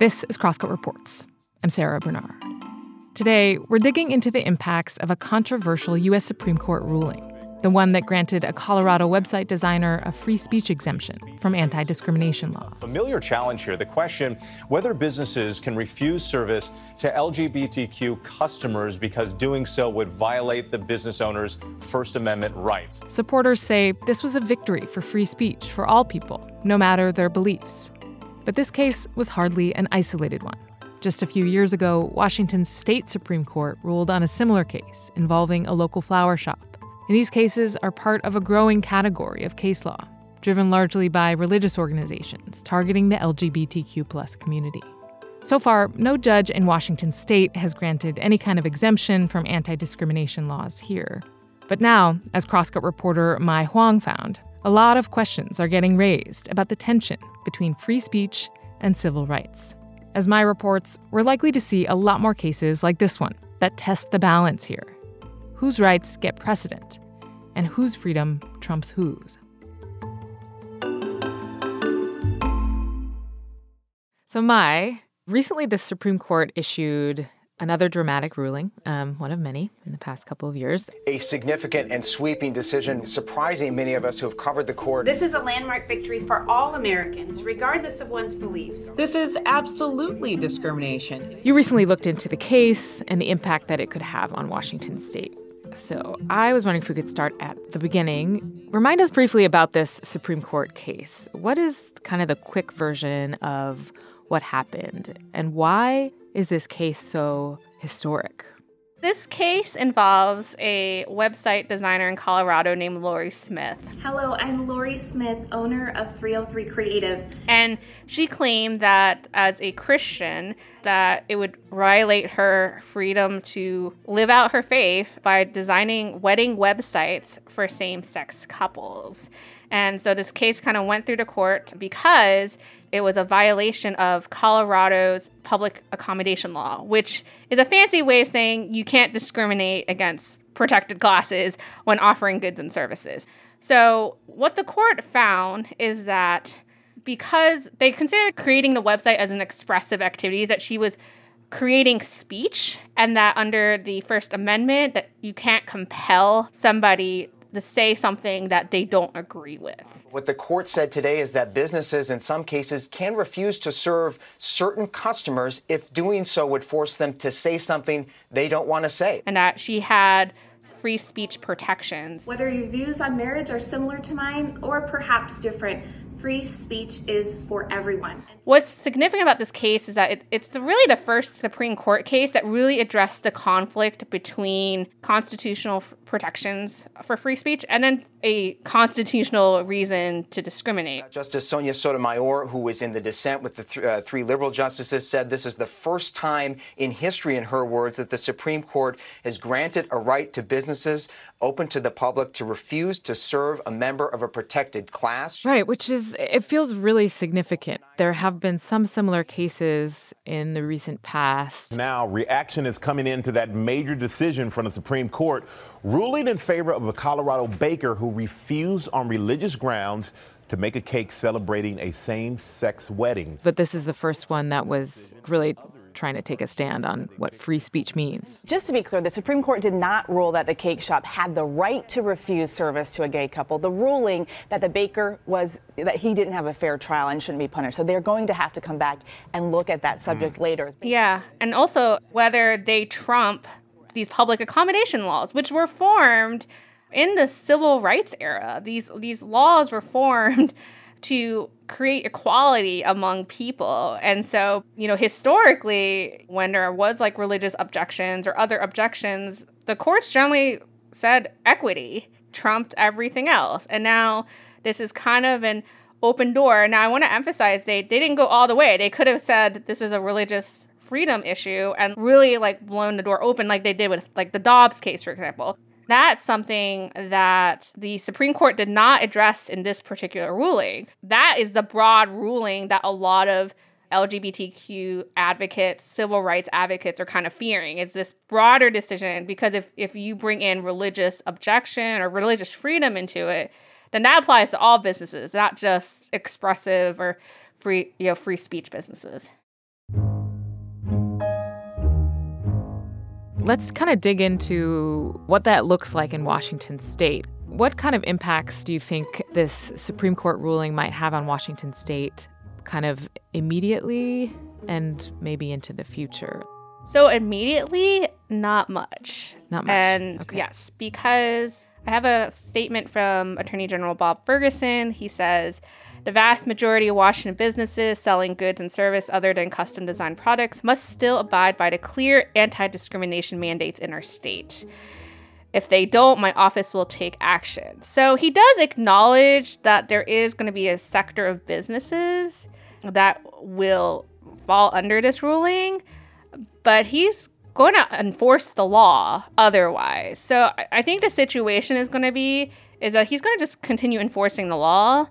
This is Crosscut Reports. I'm Sara Bernard. Today, we're digging into the impacts of a controversial U.S. Supreme Court ruling, the one that granted a Colorado website designer a free speech exemption from anti discrimination laws. Familiar challenge here the question whether businesses can refuse service to LGBTQ customers because doing so would violate the business owner's First Amendment rights. Supporters say this was a victory for free speech for all people, no matter their beliefs. But this case was hardly an isolated one. Just a few years ago, Washington's state Supreme Court ruled on a similar case involving a local flower shop. And these cases are part of a growing category of case law, driven largely by religious organizations targeting the LGBTQ community. So far, no judge in Washington state has granted any kind of exemption from anti discrimination laws here. But now, as Crosscut reporter Mai Hoang found, a lot of questions are getting raised about the tension between free speech and civil rights. As Mai reports, we're likely to see a lot more cases like this one that test the balance here. Whose rights get precedent, and whose freedom trumps whose. So, Mai, recently the Supreme Court issued Another dramatic ruling, um, one of many in the past couple of years. A significant and sweeping decision, surprising many of us who have covered the court. This is a landmark victory for all Americans, regardless of one's beliefs. This is absolutely discrimination. You recently looked into the case and the impact that it could have on Washington state. So I was wondering if we could start at the beginning. Remind us briefly about this Supreme Court case. What is kind of the quick version of what happened and why is this case so historic? This case involves a website designer in Colorado named Lorie Smith. Hello, I'm Lorie Smith, owner of 303 Creative. And she claimed that as a Christian that it would violate her freedom to live out her faith by designing wedding websites for same-sex couples. And so this case kind of went through the court because it was a violation of Colorado's public accommodation law, which is a fancy way of saying you can't discriminate against protected classes when offering goods and services. So, what the court found is that because they considered creating the website as an expressive activity, that she was creating speech and that under the First Amendment that you can't compel somebody to say something that they don't agree with. What the court said today is that businesses, in some cases, can refuse to serve certain customers if doing so would force them to say something they don't want to say. And that she had free speech protections. Whether your views on marriage are similar to mine or perhaps different, free speech is for everyone. What's significant about this case is that it, it's the, really the first Supreme Court case that really addressed the conflict between constitutional f- protections for free speech and then a constitutional reason to discriminate. Uh, Justice Sonia Sotomayor, who was in the dissent with the th- uh, three liberal justices, said this is the first time in history, in her words, that the Supreme Court has granted a right to businesses open to the public to refuse to serve a member of a protected class. Right, which is, it feels really significant. There have been some similar cases in the recent past. Now, reaction is coming into that major decision from the Supreme Court, ruling in favor of a Colorado baker who refused on religious grounds to make a cake celebrating a same sex wedding. But this is the first one that was really trying to take a stand on what free speech means. Just to be clear, the Supreme Court did not rule that the cake shop had the right to refuse service to a gay couple. The ruling that the baker was that he didn't have a fair trial and shouldn't be punished. So they're going to have to come back and look at that subject mm. later. Yeah, and also whether they trump these public accommodation laws, which were formed in the civil rights era. These these laws were formed to create equality among people. And so, you know, historically, when there was like religious objections or other objections, the courts generally said equity trumped everything else. And now this is kind of an open door. Now, I want to emphasize they, they didn't go all the way. They could have said this is a religious freedom issue and really like blown the door open like they did with like the Dobbs case, for example. That's something that the Supreme Court did not address in this particular ruling. That is the broad ruling that a lot of LGBTQ advocates, civil rights advocates are kind of fearing is this broader decision because if, if you bring in religious objection or religious freedom into it, then that applies to all businesses, not just expressive or free, you know, free speech businesses. Let's kind of dig into what that looks like in Washington state. What kind of impacts do you think this Supreme Court ruling might have on Washington state, kind of immediately and maybe into the future? So, immediately, not much. Not much. And okay. yes, because I have a statement from Attorney General Bob Ferguson. He says, the vast majority of Washington businesses selling goods and service other than custom designed products must still abide by the clear anti discrimination mandates in our state. If they don't, my office will take action. So he does acknowledge that there is going to be a sector of businesses that will fall under this ruling, but he's going to enforce the law otherwise. So I think the situation is going to be is that he's going to just continue enforcing the law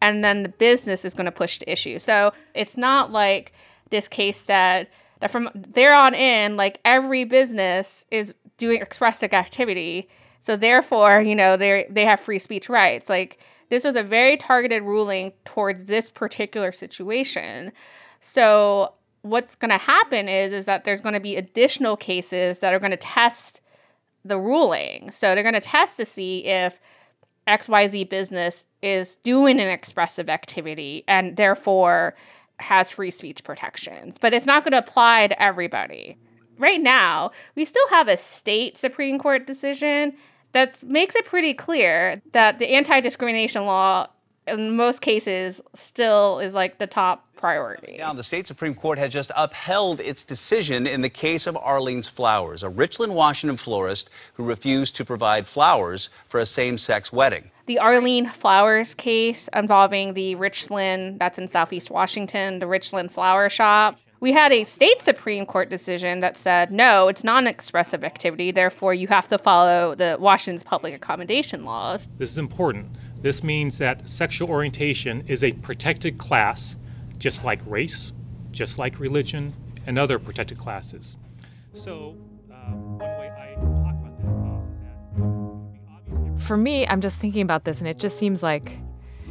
and then the business is going to push the issue. So it's not like this case said that from there on in, like every business is doing expressive activity. So therefore, you know, they they have free speech rights. Like this was a very targeted ruling towards this particular situation. So what's going to happen is is that there's going to be additional cases that are going to test the ruling. So they're going to test to see if XYZ business is doing an expressive activity and therefore has free speech protections. But it's not going to apply to everybody. Right now, we still have a state Supreme Court decision that makes it pretty clear that the anti discrimination law in most cases still is like the top priority. Now, the state Supreme Court has just upheld its decision in the case of Arlene's Flowers, a Richland, Washington florist who refused to provide flowers for a same sex wedding. The Arlene Flowers case involving the Richland, that's in Southeast Washington, the Richland Flower Shop. We had a state Supreme Court decision that said, no, it's not an expressive activity, therefore, you have to follow the Washington's public accommodation laws. This is important. This means that sexual orientation is a protected class, just like race, just like religion, and other protected classes. So, uh, one way I talk about this case is that. For me, I'm just thinking about this, and it just seems like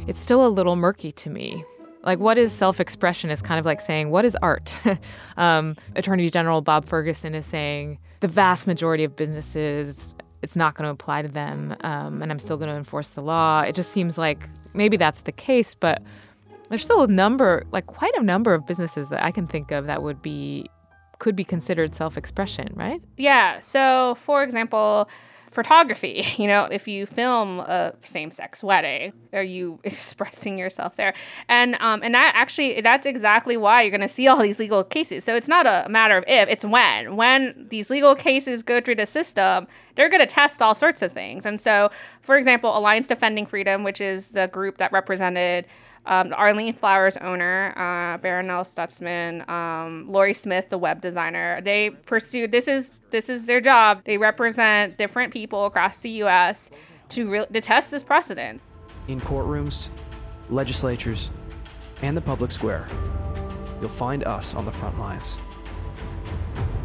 it's still a little murky to me. Like, what is self expression is kind of like saying, what is art? um, Attorney General Bob Ferguson is saying the vast majority of businesses it's not going to apply to them um, and I'm still going to enforce the law. It just seems like maybe that's the case, but there's still a number, like quite a number of businesses that I can think of that would be, could be considered self expression, right? Yeah. So, for example, photography. You know, if you film a same-sex wedding, are you expressing yourself there? And um, and that actually that's exactly why you're going to see all these legal cases. So it's not a matter of if, it's when. When these legal cases go through the system, they're going to test all sorts of things. And so, for example, Alliance Defending Freedom, which is the group that represented um, Arlene Flowers owner, uh, Barronelle Stutzman, um, Lorie Smith, the web designer, they pursued this is this is their job. They represent different people across the U.S. to, re- to test this precedent. In courtrooms, legislatures, and the public square, you'll find us on the front lines.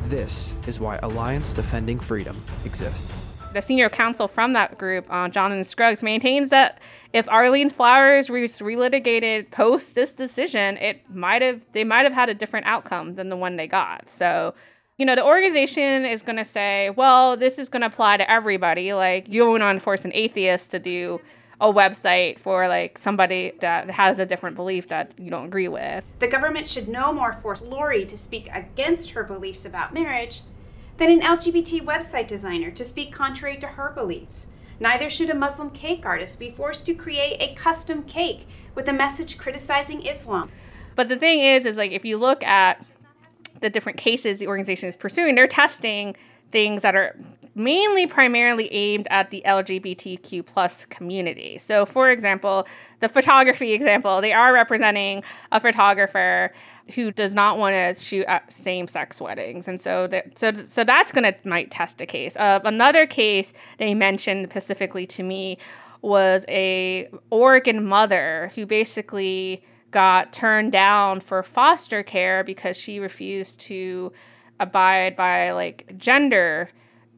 This is why Alliance Defending Freedom exists. The senior counsel from that group, uh, Jonathan Scruggs, maintains that if Arlene Flowers was relitigated post this decision, it might have they might have had a different outcome than the one they got. So you know, the organization is going to say, well, this is going to apply to everybody. Like, you don't want to force an atheist to do a website for like somebody that has a different belief that you don't agree with. The government should no more force Lorie to speak against her beliefs about marriage than an LGBT website designer to speak contrary to her beliefs. Neither should a Muslim cake artist be forced to create a custom cake with a message criticizing Islam. But the thing is, is like if you look at the different cases the organization is pursuing, they're testing things that are mainly primarily aimed at the LGBTQ plus community. So for example, the photography example, they are representing a photographer who does not want to shoot at same-sex weddings, and so that so so that's going to might test a case. Uh, another case they mentioned specifically to me was a Oregon mother who basically got turned down for foster care because she refused to abide by like gender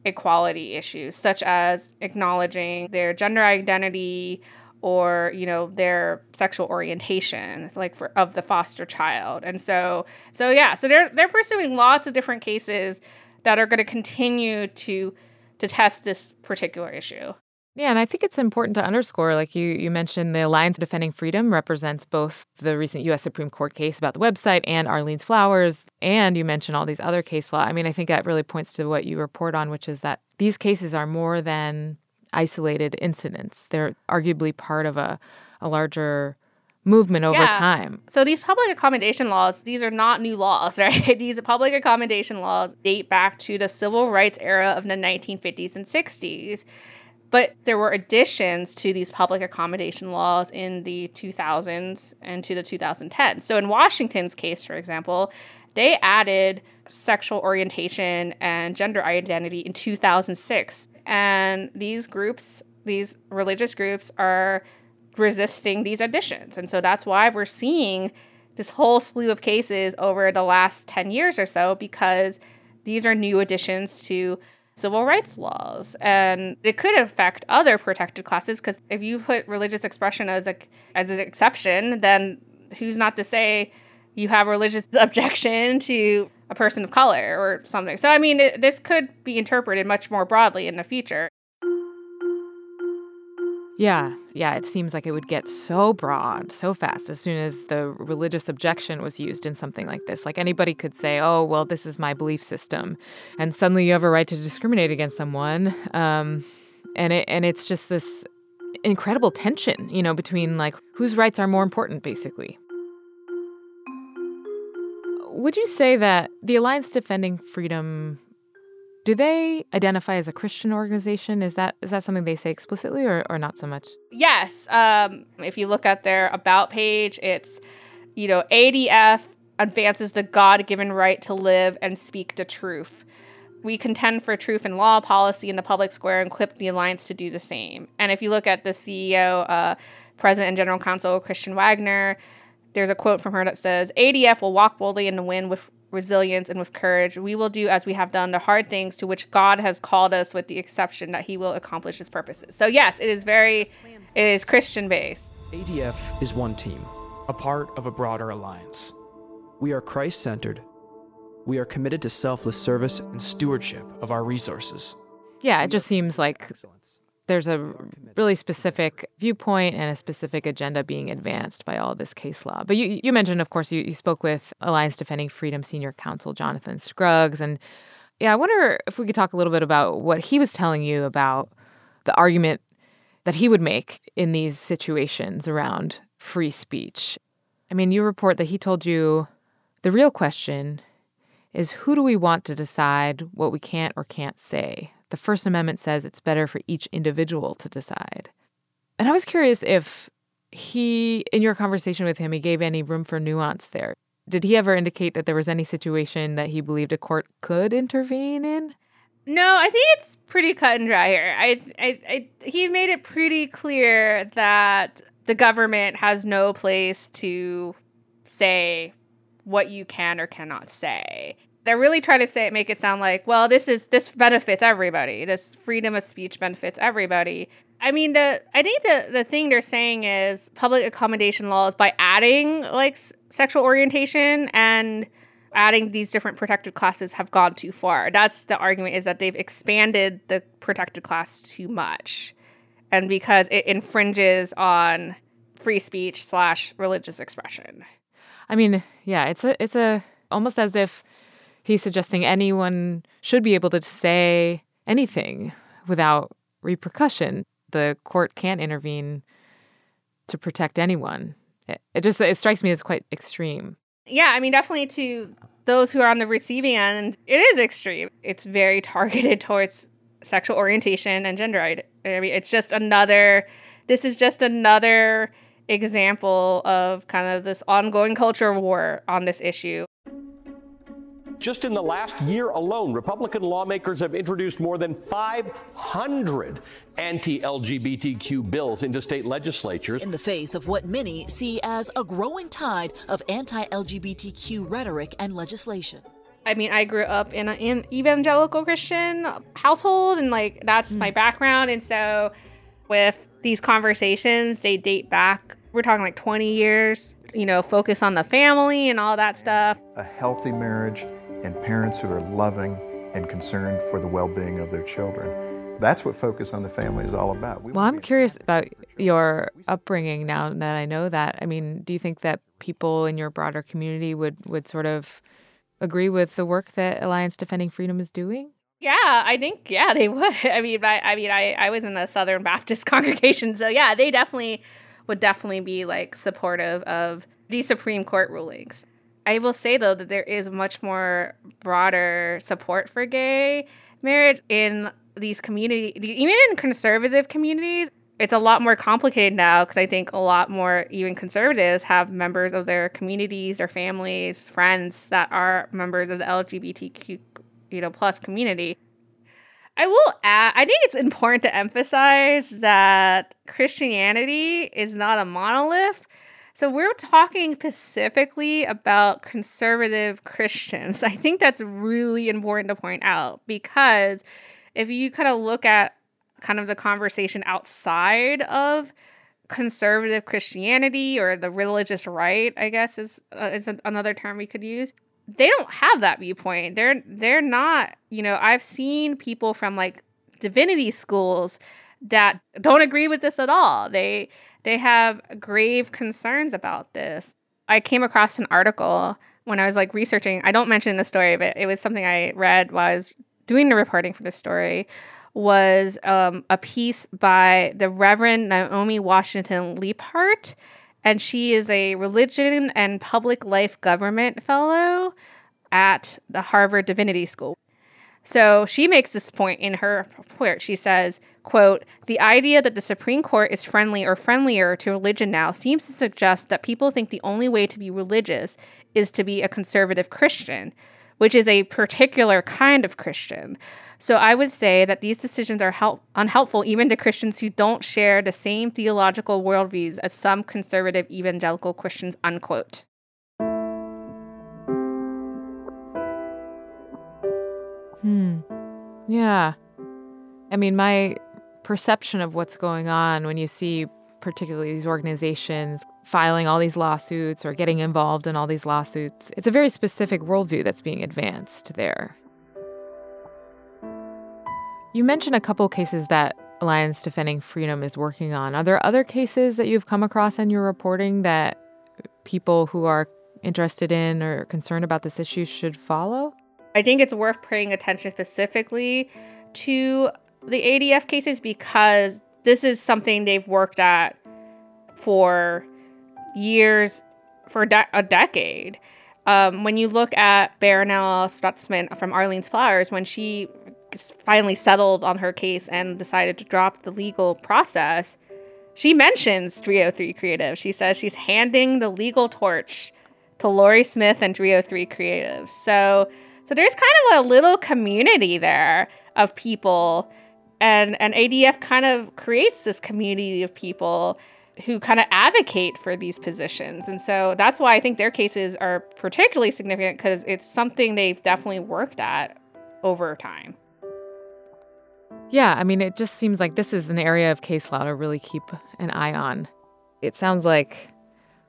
equality issues such as acknowledging their gender identity or you know their sexual orientation like for of the foster child and so so yeah so they're they're pursuing lots of different cases that are going to continue to to test this particular issue. Yeah, and I think it's important to underscore, like you, you mentioned, the Alliance Defending Freedom represents both the recent U.S. Supreme Court case about the website and Arlene's Flowers, and you mentioned all these other case law. I mean, I think that really points to what you report on, which is that these cases are more than isolated incidents. They're arguably part of a, a larger movement over Yeah. time. So these public accommodation laws, these are not new laws, right? These public accommodation laws date back to the civil rights era of the 1950s and 60s. But there were additions to these public accommodation laws in the 2000s and to the 2010s. So in Washington's case, for example, they added sexual orientation and gender identity in 2006. And these groups, these religious groups, are resisting these additions. And so that's why we're seeing this whole slew of cases over the last 10 years or so because these are new additions to civil rights laws and it could affect other protected classes because if you put religious expression as a as an exception then who's not to say you have religious objection to a person of color or something so i mean it, this could be interpreted much more broadly in the future Yeah, yeah, it seems like it would get so broad so fast as soon as the religious objection was used in something like this. Like anybody could say, oh, well, this is my belief system. And suddenly you have a right to discriminate against someone. Um, and, it, and it's just this incredible tension, you know, between like whose rights are more important, basically. Would you say that the Alliance Defending Freedom do they identify as a Christian organization? Is that is that something they say explicitly or, or not so much? Yes. Um, if you look at their about page, it's, you know, ADF advances the God given right to live and speak the truth. We contend for truth in law, policy, in the public square, and equip the alliance to do the same. And if you look at the CEO, uh, President and General Counsel Kristen Waggoner, there's a quote from her that says, ADF will walk boldly in the wind with resilience and with courage. We will do as we have done the hard things to which God has called us with the exception that he will accomplish his purposes. So yes, it is very it is Christian based. ADF is one team, a part of a broader alliance. We are Christ centered. We are committed to selfless service and stewardship of our resources. Yeah, it just seems like there's a really specific viewpoint and a specific agenda being advanced by all this case law. But you, you mentioned, of course, you, you spoke with Alliance Defending Freedom Senior Counsel Jonathan Scruggs. And yeah, I wonder if we could talk a little bit about what he was telling you about the argument that he would make in these situations around free speech. I mean, you report that he told you the real question is who do we want to decide what we can't or can't say? The First Amendment says it's better for each individual to decide. And I was curious if he, in your conversation with him, he gave any room for nuance there. Did he ever indicate that there was any situation that he believed a court could intervene in? No, I think it's pretty cut and dry here. I, I, I, he made it pretty clear that the government has no place to say what you can or cannot say. They're really trying to say make it sound like, well, this is this benefits everybody. This freedom of speech benefits everybody. I mean, the I think the the thing they're saying is public accommodation laws by adding like s- sexual orientation and adding these different protected classes have gone too far. That's the argument is that they've expanded the protected class too much. And because it infringes on free speech slash religious expression. I mean, yeah, it's a it's a almost as if he's suggesting anyone should be able to say anything without repercussion. The court can't intervene to protect anyone. It, it just it strikes me as quite extreme. Yeah, I mean, definitely to those who are on the receiving end, it is extreme. It's very targeted towards sexual orientation and gender. I mean, it's just another, this is just another example of kind of this ongoing culture war on this issue. Just in the last year alone, Republican lawmakers have introduced more than 500 anti LGBTQ bills into state legislatures. In the face of what many see as a growing tide of anti LGBTQ rhetoric and legislation. I mean, I grew up in an evangelical Christian household, and like that's my mm. background. And so, with these conversations, they date back. We're talking like 20 years. You know, focus on the family and all that stuff. a healthy marriage and parents who are loving and concerned for the well being of their children. That's what Focus on the Family is all about. We well, I'm curious about your upbringing now that I know that. I mean, do you think that people in your broader community would, would sort of agree with the work that Alliance Defending Freedom is doing? Yeah, I think yeah they would. I mean, I, I mean, I, I was in a Southern Baptist congregation, so yeah, they definitely would definitely be like supportive of the Supreme Court rulings. I will say though that there is much more broader support for gay marriage in these communities, even in conservative communities. It's a lot more complicated now because I think a lot more even conservatives have members of their communities or families, friends that are members of the LGBTQ you know plus community. I will add, I think it's important to emphasize that Christianity is not a monolith. So we're talking specifically about conservative Christians. I think that's really important to point out because if you kind of look at kind of the conversation outside of conservative Christianity or the religious right, I guess is uh, is another term we could use they don't have that viewpoint. They're they're not, you know, I've seen people from like divinity schools that don't agree with this at all. They they have grave concerns about this. I came across an article when I was like researching. I don't mention the story, but it was something I read while I was doing the reporting for the story. Was um, a piece by the Reverend Naomi Washington Leapheart and she is a religion and public life government fellow at the Harvard Divinity School. So she makes this point in her report. She says, quote, the idea that the Supreme Court is friendly or friendlier to religion now seems to suggest that people think the only way to be religious is to be a conservative Christian, which is a particular kind of Christian. So I would say that these decisions are help- unhelpful even to Christians who don't share the same theological worldviews as some conservative evangelical Christians, unquote. Hmm. Yeah. I mean, my perception of what's going on when you see particularly these organizations filing all these lawsuits or getting involved in all these lawsuits, it's a very specific worldview that's being advanced there. You mentioned a couple cases that Alliance Defending Freedom is working on. Are there other cases that you've come across in your reporting that people who are interested in or concerned about this issue should follow? I think it's worth paying attention specifically to the ADF cases because this is something they've worked at for years, for de- a decade. Um, when you look at Barronelle Stutzman from Arlene's Flowers, when she finally settled on her case and decided to drop the legal process, she mentions 303 Creative. She says she's handing the legal torch to Lorie Smith and 303 Creative. So, so there's kind of a little community there of people, and and ADF kind of creates this community of people who kind of advocate for these positions. And so that's why I think their cases are particularly significant because it's something they've definitely worked at over time. Yeah, I mean, it just seems like this is an area of case law to really keep an eye on. It sounds like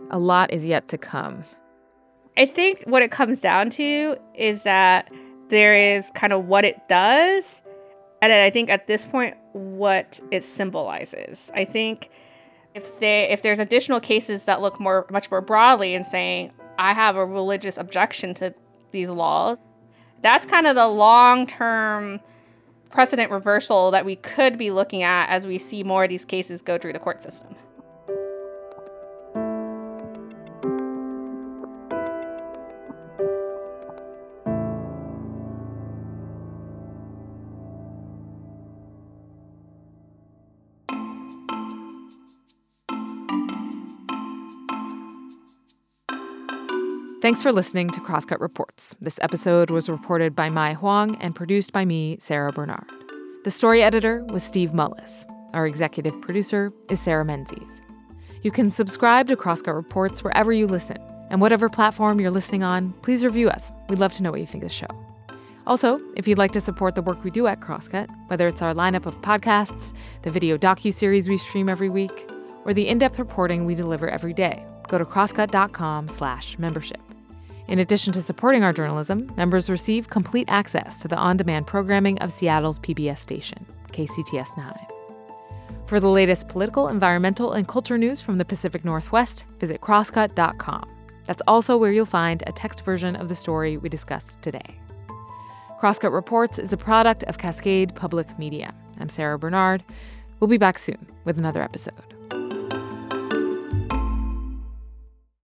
a lot is yet to come. I think what it comes down to is that there is kind of what it does, and I think at this point, what it symbolizes. I think if they if there's additional cases that look more much more broadly and saying I have a religious objection to these laws, that's kind of the long term precedent reversal that we could be looking at as we see more of these cases go through the court system. Thanks for listening to Crosscut Reports. This episode was reported by Mai Hoang and produced by me, Sara Bernard. The story editor was Steve Mullis. Our executive producer is Sarah Menzies. You can subscribe to Crosscut Reports wherever you listen. And whatever platform you're listening on, please review us. We'd love to know what you think of the show. Also, if you'd like to support the work we do at Crosscut, whether it's our lineup of podcasts, the video docu-series we stream every week, or the in-depth reporting we deliver every day, go to crosscut.com/membership. In addition to supporting our journalism, members receive complete access to the on demand programming of Seattle's PBS station, KCTS 9. For the latest political, environmental, and culture news from the Pacific Northwest, visit crosscut.com. That's also where you'll find a text version of the story we discussed today. Crosscut Reports is a product of Cascade Public Media. I'm Sara Bernard. We'll be back soon with another episode.